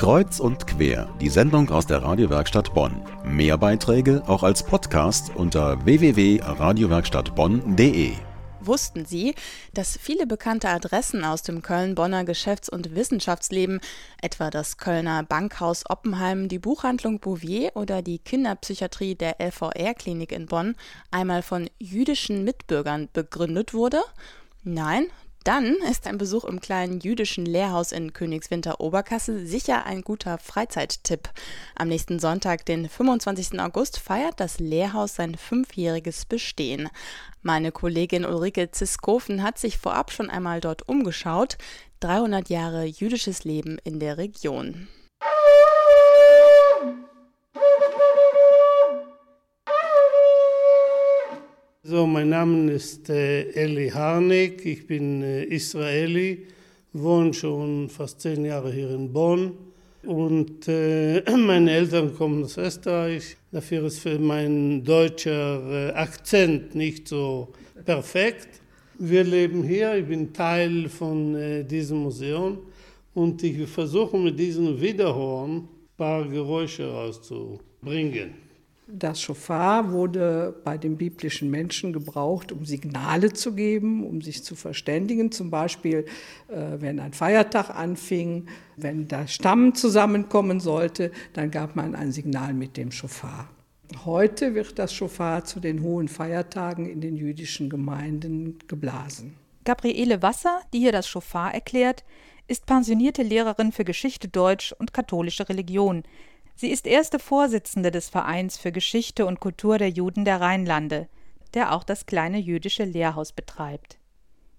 Kreuz und quer, die Sendung aus der Radiowerkstatt Bonn. Mehr Beiträge auch als Podcast unter www.radiowerkstattbonn.de. Wussten Sie, dass viele bekannte Adressen aus dem Köln-Bonner Geschäfts- und Wissenschaftsleben, etwa das Kölner Bankhaus Oppenheim, die Buchhandlung Bouvier oder die Kinderpsychiatrie der LVR-Klinik in Bonn, einmal von jüdischen Mitbürgern begründet wurde? Nein, dann ist ein Besuch im kleinen jüdischen Lehrhaus in Königswinter Oberkassel sicher ein guter Freizeittipp. Am nächsten Sonntag, den 25. August, feiert das Lehrhaus sein fünfjähriges Bestehen. Meine Kollegin Ulrike Ziskofen hat sich vorab schon einmal dort umgeschaut. 300 Jahre jüdisches Leben in der Region. So, mein Name ist äh, Eli Harnik, ich bin äh, Israeli, wohne schon fast zehn Jahre hier in Bonn und äh, meine Eltern kommen aus Österreich. Dafür ist mein deutscher äh, Akzent nicht so perfekt. Wir leben hier, ich bin Teil von äh, diesem Museum und ich versuche mit diesem Wiederhorn ein paar Geräusche rauszubringen. Das Schofar wurde bei den biblischen Menschen gebraucht, um Signale zu geben, um sich zu verständigen. Zum Beispiel, äh, wenn ein Feiertag anfing, wenn der Stamm zusammenkommen sollte, dann gab man ein Signal mit dem Schofar. Heute wird das Schofar zu den hohen Feiertagen in den jüdischen Gemeinden geblasen. Gabriele Wasser, die hier das Schofar erklärt, ist pensionierte Lehrerin für Geschichte Deutsch und katholische Religion. Sie ist erste Vorsitzende des Vereins für Geschichte und Kultur der Juden der Rheinlande, der auch das kleine jüdische Lehrhaus betreibt.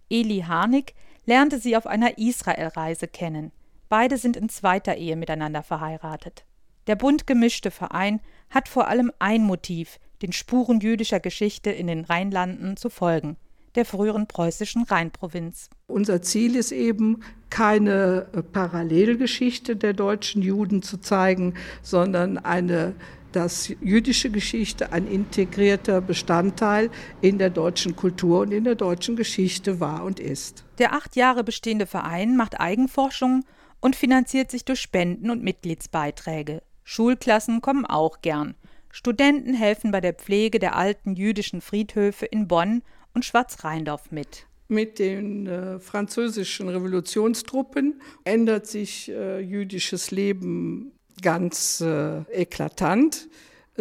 Eli Harnik lernte sie auf einer Israelreise kennen. Beide sind in zweiter Ehe miteinander verheiratet. Der bunt gemischte Verein hat vor allem ein Motiv, den Spuren jüdischer Geschichte in den Rheinlanden zu folgen – der früheren preußischen Rheinprovinz. Unser Ziel ist eben, keine Parallelgeschichte der deutschen Juden zu zeigen, sondern eine dass jüdische Geschichte ein integrierter Bestandteil in der deutschen Kultur und in der deutschen Geschichte war und ist. Der acht Jahre bestehende Verein macht Eigenforschung und finanziert sich durch Spenden und Mitgliedsbeiträge. Schulklassen kommen auch gern. Studenten helfen bei der Pflege der alten jüdischen Friedhöfe in Bonn und Schwarzrheindorf mit. Mit den äh, französischen Revolutionstruppen ändert sich äh, jüdisches Leben ganz äh, eklatant.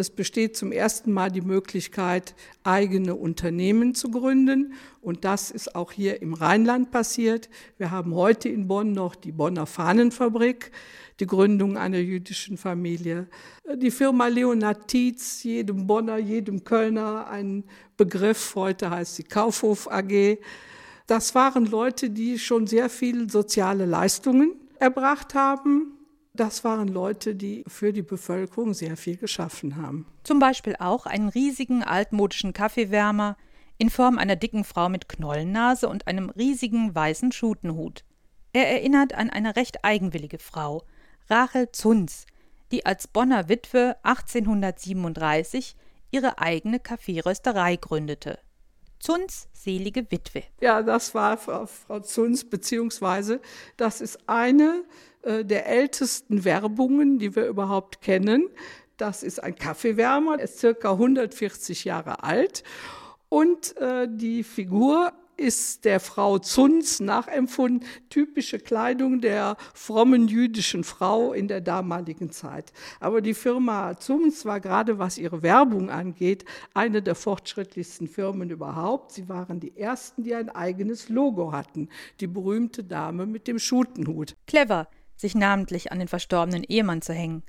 Es besteht zum ersten Mal die Möglichkeit, eigene Unternehmen zu gründen. Und das ist auch hier im Rheinland passiert. Wir haben heute in Bonn noch die Bonner Fahnenfabrik, die Gründung einer jüdischen Familie. Die Firma Leonard Tietz, jedem Bonner, jedem Kölner ein Begriff. Heute heißt sie Kaufhof AG. Das waren Leute, die schon sehr viele soziale Leistungen erbracht haben das waren Leute, die für die Bevölkerung sehr viel geschaffen haben. Zum Beispiel auch einen riesigen altmodischen Kaffeewärmer in Form einer dicken Frau mit Knollennase und einem riesigen weißen Schutenhut. Er erinnert an eine recht eigenwillige Frau, Rachel Zunz, die als Bonner Witwe 1837 ihre eigene Kaffeerösterei gründete. Zunz selige Witwe. Ja, das war Frau, Frau Zunz, beziehungsweise das ist eine äh, der ältesten Werbungen, die wir überhaupt kennen. Das ist ein Kaffeewärmer, er ist circa 140 Jahre alt und äh, die Figur ist der Frau Zunz nachempfunden, typische Kleidung der frommen jüdischen Frau in der damaligen Zeit. Aber die Firma Zunz war gerade, was ihre Werbung angeht, eine der fortschrittlichsten Firmen überhaupt. Sie waren die ersten, die ein eigenes Logo hatten, die berühmte Dame mit dem Schutenhut. Clever sich namentlich an den verstorbenen Ehemann zu hängen.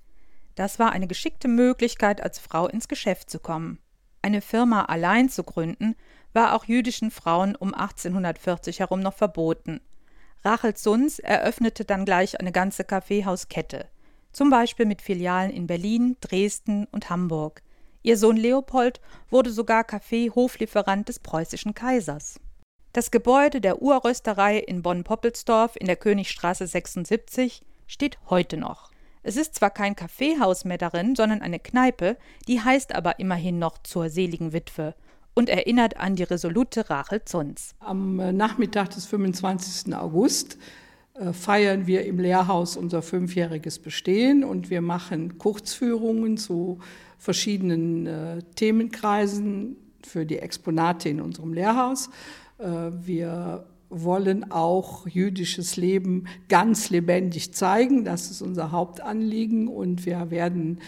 Das war eine geschickte Möglichkeit, als Frau ins Geschäft zu kommen. Eine Firma allein zu gründen, war auch jüdischen Frauen um 1840 herum noch verboten. Rachel Suns eröffnete dann gleich eine ganze Kaffeehauskette, zum Beispiel mit Filialen in Berlin, Dresden und Hamburg. Ihr Sohn Leopold wurde sogar Kaffeehoflieferant des preußischen Kaisers. Das Gebäude der Urrösterei in Bonn-Poppelsdorf in der Königstraße 76 steht heute noch. Es ist zwar kein Kaffeehaus mehr darin, sondern eine Kneipe, die heißt aber immerhin noch zur seligen Witwe und erinnert an die resolute Rachel Zunz. Am äh, Nachmittag des 25. August äh, feiern wir im Lehrhaus unser fünfjähriges Bestehen und wir machen Kurzführungen zu verschiedenen äh, Themenkreisen für die Exponate in unserem Lehrhaus. Wir wollen auch jüdisches Leben ganz lebendig zeigen. Das ist unser Hauptanliegen und wir werden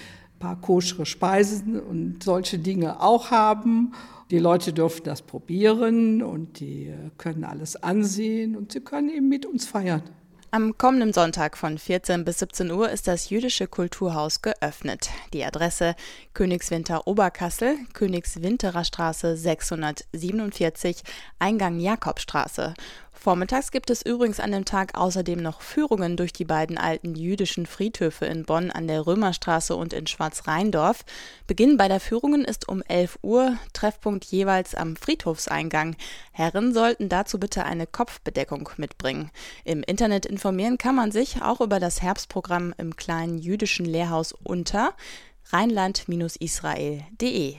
paar koschere Speisen und solche Dinge auch haben. Die Leute dürfen das probieren und die äh, können alles ansehen und sie können eben mit uns feiern. Am kommenden Sonntag von 14 bis 17 Uhr ist das Jüdische Kulturhaus geöffnet. Die Adresse Königswinter Oberkassel, Königswinterer Straße 647, Eingang Jakobstraße. Vormittags gibt es übrigens an dem Tag außerdem noch Führungen durch die beiden alten jüdischen Friedhöfe in Bonn an der Römerstraße und in Schwarzrheindorf. Beginn bei der Führungen ist um 11 Uhr, Treffpunkt jeweils am Friedhofseingang. Herren sollten dazu bitte eine Kopfbedeckung mitbringen. Im Internet informieren kann man sich auch über das Herbstprogramm im kleinen jüdischen Lehrhaus unter rheinland-israel.de.